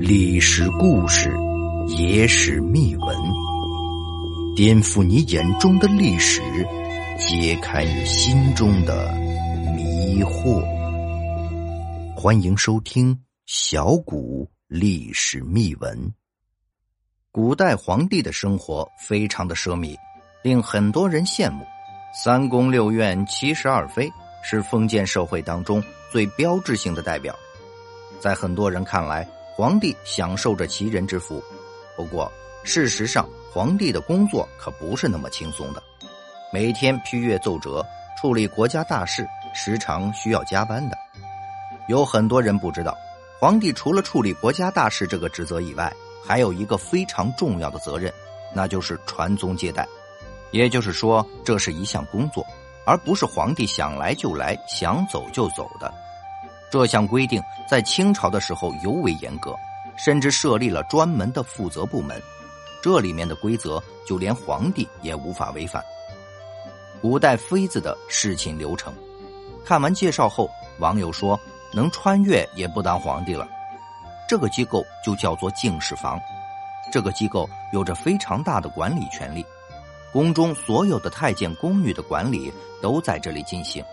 历史故事，野史秘闻，颠覆你眼中的历史，揭开你心中的迷惑。欢迎收听《小古历史秘闻》。古代皇帝的生活非常的奢靡，令很多人羡慕。三宫六院七十二妃是封建社会当中最标志性的代表，在很多人看来，皇帝享受着奇人之福。不过，事实上，皇帝的工作可不是那么轻松的，每天批阅奏折，处理国家大事，时常需要加班的。有很多人不知道，皇帝除了处理国家大事这个职责以外，还有一个非常重要的责任，那就是传宗接代。也就是说，这是一项工作，而不是皇帝想来就来、想走就走的。这项规定在清朝的时候尤为严格，甚至设立了专门的负责部门。这里面的规则，就连皇帝也无法违反。古代妃子的侍寝流程，看完介绍后，网友说：“能穿越也不当皇帝了。”这个机构就叫做敬事房，这个机构有着非常大的管理权力。宫中所有的太监、宫女的管理都在这里进行。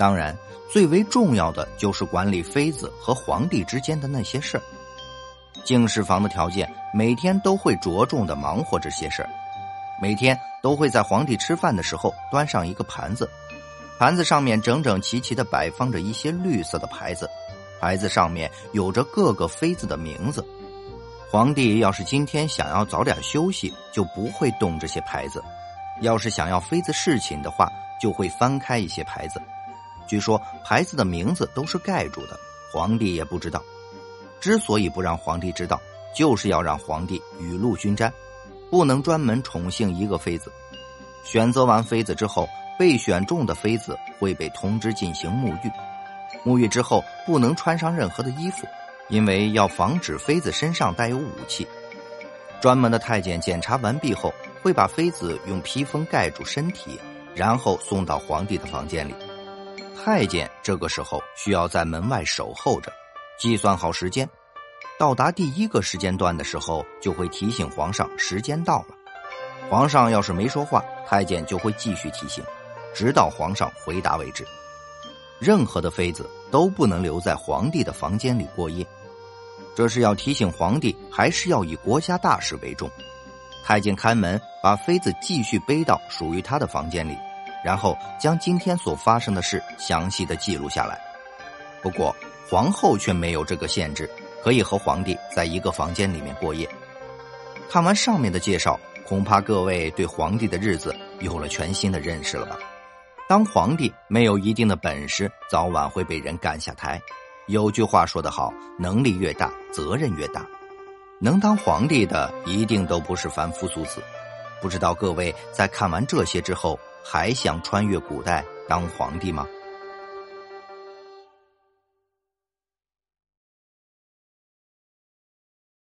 当然，最为重要的就是管理妃子和皇帝之间的那些事儿。敬事房的条件，每天都会着重的忙活这些事儿。每天都会在皇帝吃饭的时候端上一个盘子，盘子上面整整齐齐的摆放着一些绿色的牌子，牌子上面有着各个妃子的名字。皇帝要是今天想要早点休息，就不会动这些牌子；要是想要妃子侍寝的话，就会翻开一些牌子。据说牌子的名字都是盖住的，皇帝也不知道。之所以不让皇帝知道，就是要让皇帝雨露均沾，不能专门宠幸一个妃子。选择完妃子之后，被选中的妃子会被通知进行沐浴，沐浴之后不能穿上任何的衣服。因为要防止妃子身上带有武器，专门的太监检查完毕后，会把妃子用披风盖住身体，然后送到皇帝的房间里。太监这个时候需要在门外守候着，计算好时间，到达第一个时间段的时候，就会提醒皇上时间到了。皇上要是没说话，太监就会继续提醒，直到皇上回答为止。任何的妃子都不能留在皇帝的房间里过夜。这是要提醒皇帝，还是要以国家大事为重？太监开门，把妃子继续背到属于他的房间里，然后将今天所发生的事详细的记录下来。不过皇后却没有这个限制，可以和皇帝在一个房间里面过夜。看完上面的介绍，恐怕各位对皇帝的日子有了全新的认识了吧？当皇帝没有一定的本事，早晚会被人赶下台。有句话说得好，能力越大，责任越大。能当皇帝的一定都不是凡夫俗子。不知道各位在看完这些之后，还想穿越古代当皇帝吗？